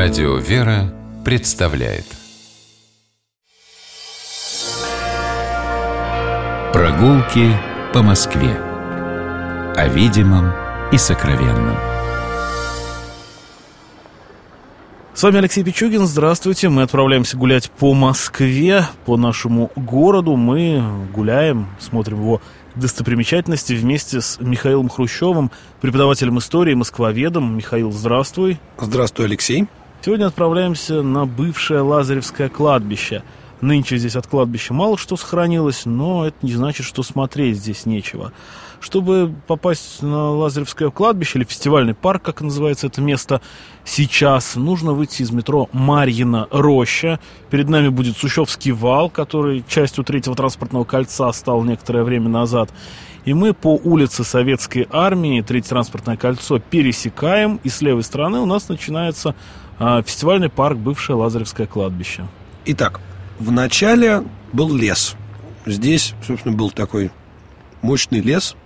Радио «Вера» представляет Прогулки по Москве О видимом и сокровенном С вами Алексей Пичугин, здравствуйте. Мы отправляемся гулять по Москве, по нашему городу. Мы гуляем, смотрим его достопримечательности вместе с Михаилом Хрущевым, преподавателем истории, москвоведом. Михаил, здравствуй. Здравствуй, Алексей. Сегодня отправляемся на бывшее Лазаревское кладбище. Нынче здесь от кладбища мало что сохранилось, но это не значит, что смотреть здесь нечего. Чтобы попасть на Лазаревское кладбище или фестивальный парк, как называется это место сейчас, нужно выйти из метро Марьина Роща. Перед нами будет Сущевский вал, который частью третьего транспортного кольца стал некоторое время назад. И мы по улице Советской Армии, третье транспортное кольцо, пересекаем, и с левой стороны у нас начинается а, фестивальный парк бывшее Лазаревское кладбище. Итак, в начале был лес. Здесь, собственно, был такой мощный лес,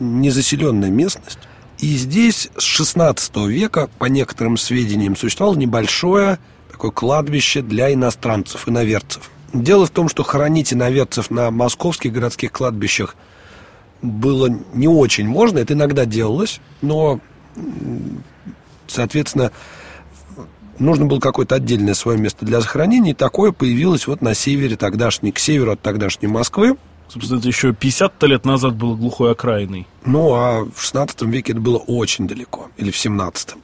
незаселенная местность. И здесь с 16 века, по некоторым сведениям, существовало небольшое такое кладбище для иностранцев, иноверцев. Дело в том, что хоронить иноверцев на московских городских кладбищах было не очень можно. Это иногда делалось, но, соответственно, нужно было какое-то отдельное свое место для захоронения, и такое появилось вот на севере тогдашней, к северу от тогдашней Москвы. Собственно, это еще 50 лет назад было глухой окраиной. Ну, а в 16 веке это было очень далеко, или в 17.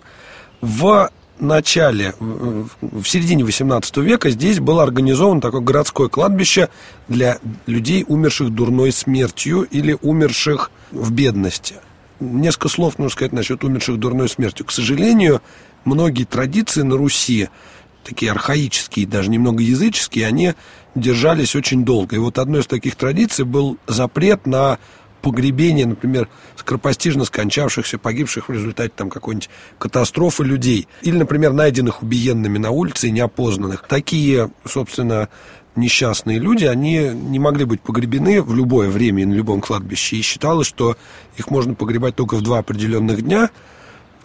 В начале, в середине 18 века здесь было организовано такое городское кладбище для людей, умерших дурной смертью или умерших в бедности. Несколько слов нужно сказать насчет умерших дурной смертью. К сожалению, многие традиции на Руси, такие архаические, даже немного языческие, они держались очень долго. И вот одной из таких традиций был запрет на погребение, например, скоропостижно скончавшихся, погибших в результате там какой-нибудь катастрофы людей. Или, например, найденных убиенными на улице и неопознанных. Такие, собственно, несчастные люди, они не могли быть погребены в любое время и на любом кладбище. И считалось, что их можно погребать только в два определенных дня –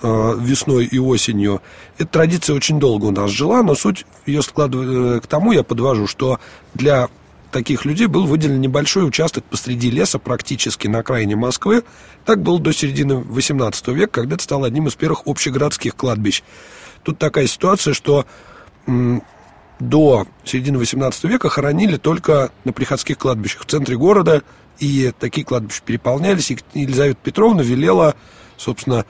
весной и осенью. Эта традиция очень долго у нас жила, но суть ее складывает э, к тому, я подвожу, что для таких людей был выделен небольшой участок посреди леса, практически на окраине Москвы. Так было до середины XVIII века, когда это стало одним из первых общегородских кладбищ. Тут такая ситуация, что до середины XVIII века хоронили только на приходских кладбищах в центре города, и такие кладбища переполнялись, и Елизавета Петровна велела, собственно,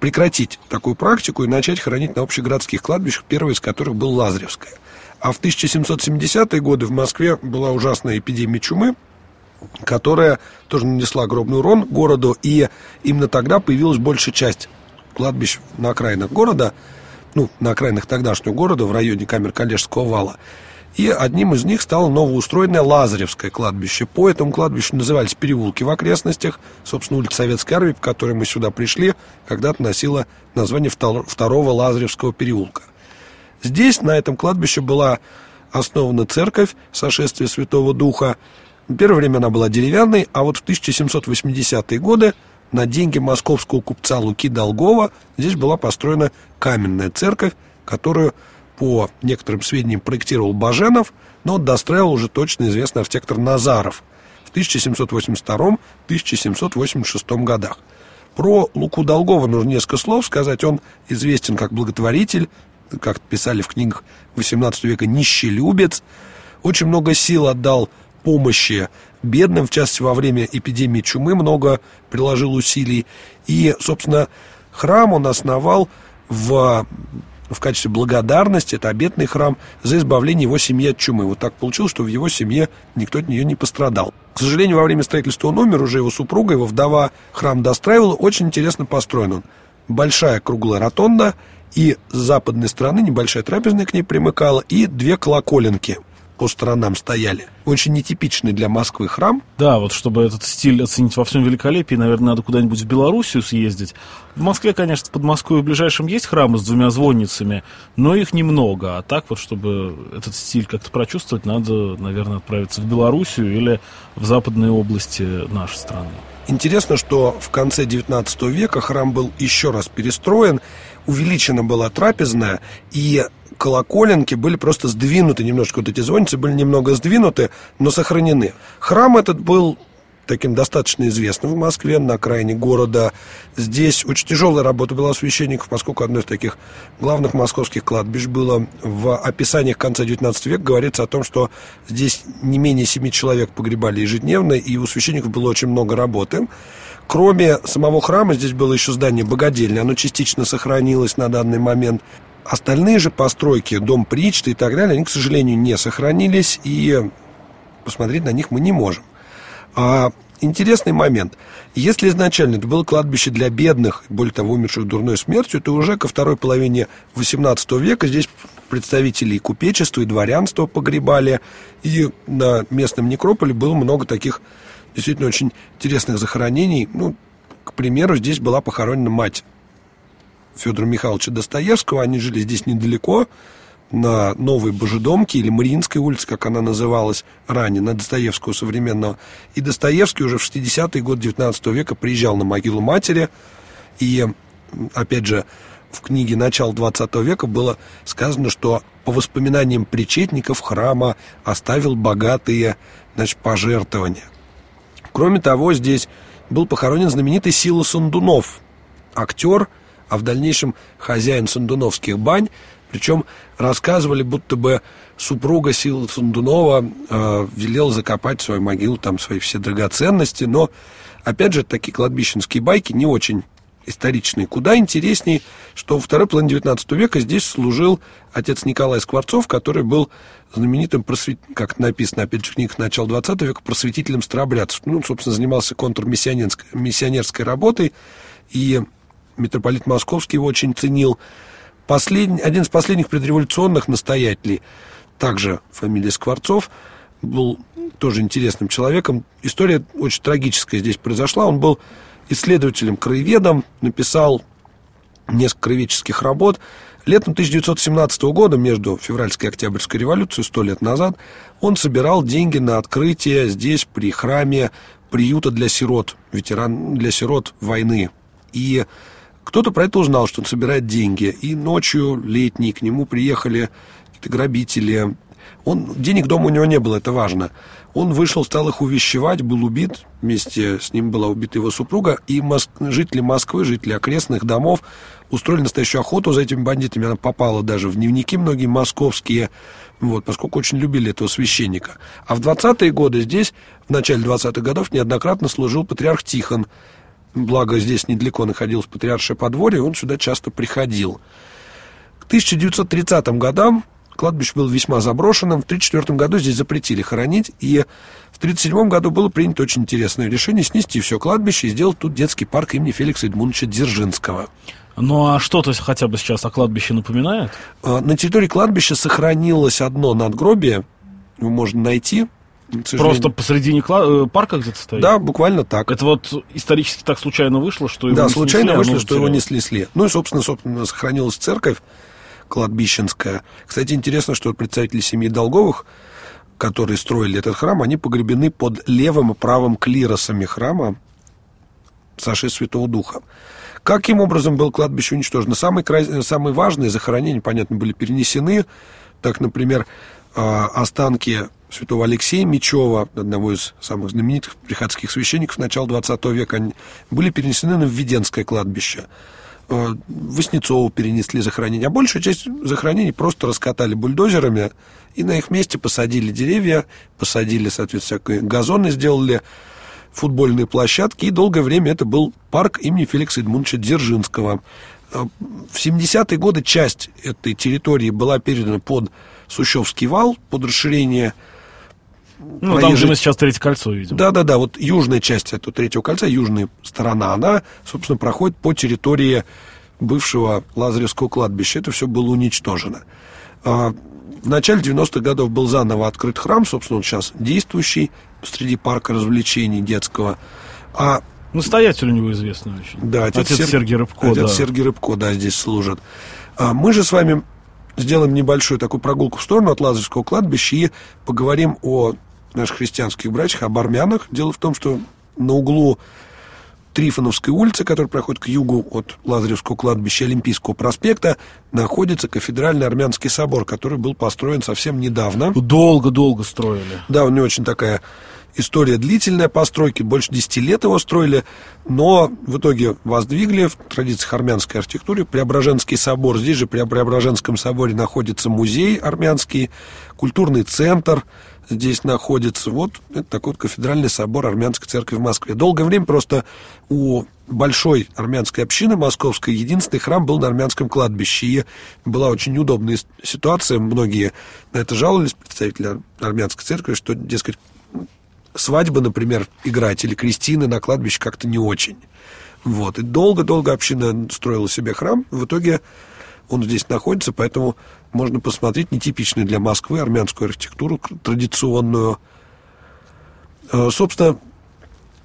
прекратить такую практику и начать хоронить на общегородских кладбищах, первое из которых был Лазаревское. А в 1770-е годы в Москве была ужасная эпидемия чумы, которая тоже нанесла огромный урон городу, и именно тогда появилась большая часть кладбищ на окраинах города, ну, на окраинах тогдашнего города, в районе Камер-Калежского вала. И одним из них стало новоустроенное Лазаревское кладбище. По этому кладбищу назывались переулки в окрестностях. Собственно, улица Советской Армии, по которой мы сюда пришли, когда-то носила название второго Лазаревского переулка. Здесь, на этом кладбище, была основана церковь сошествия Святого Духа. В первое время она была деревянной, а вот в 1780-е годы на деньги московского купца Луки Долгова здесь была построена каменная церковь, которую по некоторым сведениям, проектировал Баженов, но достраивал уже точно известный архитектор Назаров в 1782-1786 годах. Про Луку Долгова нужно несколько слов сказать. Он известен как благотворитель, как писали в книгах XVIII века, нищелюбец. Очень много сил отдал помощи бедным, в частности, во время эпидемии чумы много приложил усилий. И, собственно, храм он основал в в качестве благодарности, это обетный храм, за избавление его семьи от чумы. Вот так получилось, что в его семье никто от нее не пострадал. К сожалению, во время строительства он умер, уже его супруга, его вдова храм достраивала. Очень интересно построен он. Большая круглая ротонда, и с западной стороны небольшая трапезная к ней примыкала, и две колоколенки – по сторонам стояли. Очень нетипичный для Москвы храм. Да, вот чтобы этот стиль оценить во всем великолепии, наверное, надо куда-нибудь в Белоруссию съездить. В Москве, конечно, в Подмосковье в ближайшем есть храмы с двумя звонницами, но их немного. А так вот, чтобы этот стиль как-то прочувствовать, надо, наверное, отправиться в Белоруссию или в западные области нашей страны. Интересно, что в конце 19 века храм был еще раз перестроен, увеличена была трапезная, и колоколенки были просто сдвинуты немножко, вот эти звонницы были немного сдвинуты, но сохранены. Храм этот был таким достаточно известным в Москве, на окраине города. Здесь очень тяжелая работа была у священников, поскольку одно из таких главных московских кладбищ было. В описаниях конца XIX века говорится о том, что здесь не менее семи человек погребали ежедневно, и у священников было очень много работы. Кроме самого храма, здесь было еще здание богадельни, оно частично сохранилось на данный момент. Остальные же постройки, дом причты и так далее, они, к сожалению, не сохранились, и посмотреть на них мы не можем. А, интересный момент. Если изначально это было кладбище для бедных, более того, умерших дурной смертью, то уже ко второй половине XVIII века здесь представители и купечества, и дворянства погребали, и на местном некрополе было много таких действительно очень интересных захоронений. Ну, к примеру, здесь была похоронена мать Федора Михайловича Достоевского. Они жили здесь недалеко, на Новой Божедомке или Мариинской улице, как она называлась ранее, на Достоевского современного. И Достоевский уже в 60-е годы 19 века приезжал на могилу матери. И, опять же, в книге «Начало 20 века» было сказано, что по воспоминаниям причетников храма оставил богатые значит, пожертвования. Кроме того, здесь был похоронен знаменитый Сила Сандунов, актер, а в дальнейшем хозяин сандуновских бань, причем рассказывали, будто бы супруга Силы Сундунова э, велел закопать в свою могилу там свои все драгоценности, но, опять же, такие кладбищенские байки не очень историчные. Куда интересней, что во второй половине 19 века здесь служил отец Николай Скворцов, который был знаменитым, просвет... как написано, опять же, в книгах начала 20 века, просветителем старобрядцев. Ну, собственно, занимался контрмиссионерской работой, и митрополит Московский его очень ценил. Последний, один из последних предреволюционных настоятелей, также фамилия Скворцов, был тоже интересным человеком. История очень трагическая здесь произошла. Он был исследователем, краеведом, написал несколько краеведческих работ. Летом 1917 года, между февральской и октябрьской революцией, сто лет назад, он собирал деньги на открытие здесь, при храме, приюта для сирот, ветеран для сирот войны. И кто-то про это узнал, что он собирает деньги. И ночью летней к нему приехали какие-то грабители. Он, денег дома у него не было, это важно. Он вышел, стал их увещевать, был убит. Вместе с ним была убита его супруга. И моск... жители Москвы, жители окрестных домов устроили настоящую охоту за этими бандитами. Она попала даже в дневники многие московские, вот, поскольку очень любили этого священника. А в 20-е годы здесь, в начале 20-х годов, неоднократно служил патриарх Тихон благо здесь недалеко находилось патриаршее подворье, он сюда часто приходил. К 1930 годам кладбище было весьма заброшенным. В 1934 году здесь запретили хоронить, и в 1937 году было принято очень интересное решение снести все кладбище и сделать тут детский парк имени Феликса Эдмундовича Дзержинского. Ну а что-то хотя бы сейчас о кладбище напоминает? А, на территории кладбища сохранилось одно надгробие, его можно найти, Просто посредине кла- э, парка где-то стоит? Да, буквально так. Это вот исторически так случайно вышло, что его Да, не случайно снесли, вышло, оно что его не снесли. Ну и, собственно, собственно, сохранилась церковь кладбищенская. Кстати, интересно, что представители семьи Долговых, которые строили этот храм, они погребены под левым и правым клиросами храма Саши Святого Духа. Каким образом было кладбище уничтожено? Самые, кра- самые важные захоронения, понятно, были перенесены. Так, например, а, останки святого Алексея Мечева, одного из самых знаменитых приходских священников начала 20 века, они были перенесены на Введенское кладбище. Э, Воснецову перенесли захоронение, а большую часть захоронений просто раскатали бульдозерами и на их месте посадили деревья, посадили, соответственно, газоны, сделали футбольные площадки, и долгое время это был парк имени Феликса Эдмундовича Дзержинского. Э, В 70-е годы часть этой территории была передана под Сущевский вал, под расширение Ну, там, где мы сейчас третье кольцо видим. да-да-да, вот южная часть этого третьего кольца, южная сторона, она, собственно, проходит по территории бывшего Лазаревского кладбища. Это все было уничтожено. А, В начале 90-х годов был заново открыт храм, собственно, он сейчас действующий среди парка развлечений детского. А Настоятель у него известный очень. да, отец, Отец Сер- Сергий Рыбко, отец да. Сергий Рыбко, да, здесь служит. А мы же с вами сделаем небольшую такую прогулку в сторону от Лазаревского кладбища и поговорим о наших христианских братьях, об армянах. Дело в том, что на углу Трифоновской улице, которая проходит к югу от Лазаревского кладбища Олимпийского проспекта, находится кафедральный армянский собор, который был построен совсем недавно. Долго-долго строили. Да, у него очень такая история длительная постройки, больше 10 лет его строили, но в итоге воздвигли в традициях армянской архитектуры Преображенский собор. Здесь же при Преображенском соборе находится музей армянский, культурный центр здесь находится. Вот это такой вот кафедральный собор армянской церкви в Москве. Долгое время просто у большой армянской общины московской единственный храм был на армянском кладбище. И была очень неудобная ситуация. Многие на это жаловались, представители армянской церкви, что, дескать, свадьбы, например, играть или крестины на кладбище как-то не очень. Вот. И долго-долго община строила себе храм. В итоге он здесь находится, поэтому можно посмотреть нетипичную для Москвы армянскую архитектуру традиционную. Э, собственно,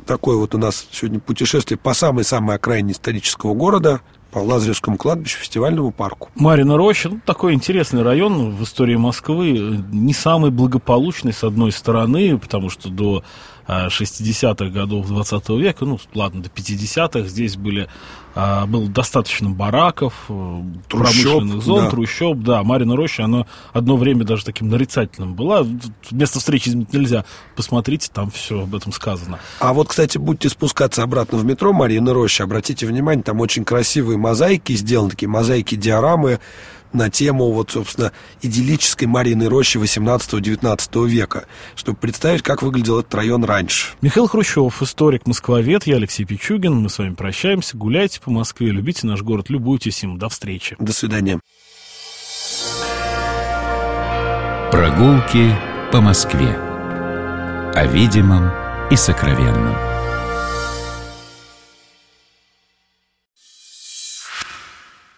такое вот у нас сегодня путешествие по самой-самой окраине исторического города – по Лазаревскому кладбищу, фестивальному парку. Марина Роща, ну, такой интересный район в истории Москвы, не самый благополучный, с одной стороны, потому что до 60-х годов 20 века, ну, ладно, до 50-х здесь были, а, было достаточно бараков, э, трущоб, промышленных зон, да. трущоб, да, Марина Роща, она одно время даже таким нарицательным была, место встречи изменить нельзя, посмотрите, там все об этом сказано. А вот, кстати, будете спускаться обратно в метро Марина Роща, обратите внимание, там очень красивые мозаики сделаны, такие мозаики-диорамы, на тему, вот, собственно, идиллической Марьиной рощи 18-19 века, чтобы представить, как выглядел этот район раньше. Михаил Хрущев, историк, москвовед, я Алексей Пичугин. Мы с вами прощаемся. Гуляйте по Москве, любите наш город, любуйтесь им. До встречи. До свидания. Прогулки по Москве. О видимом и сокровенном.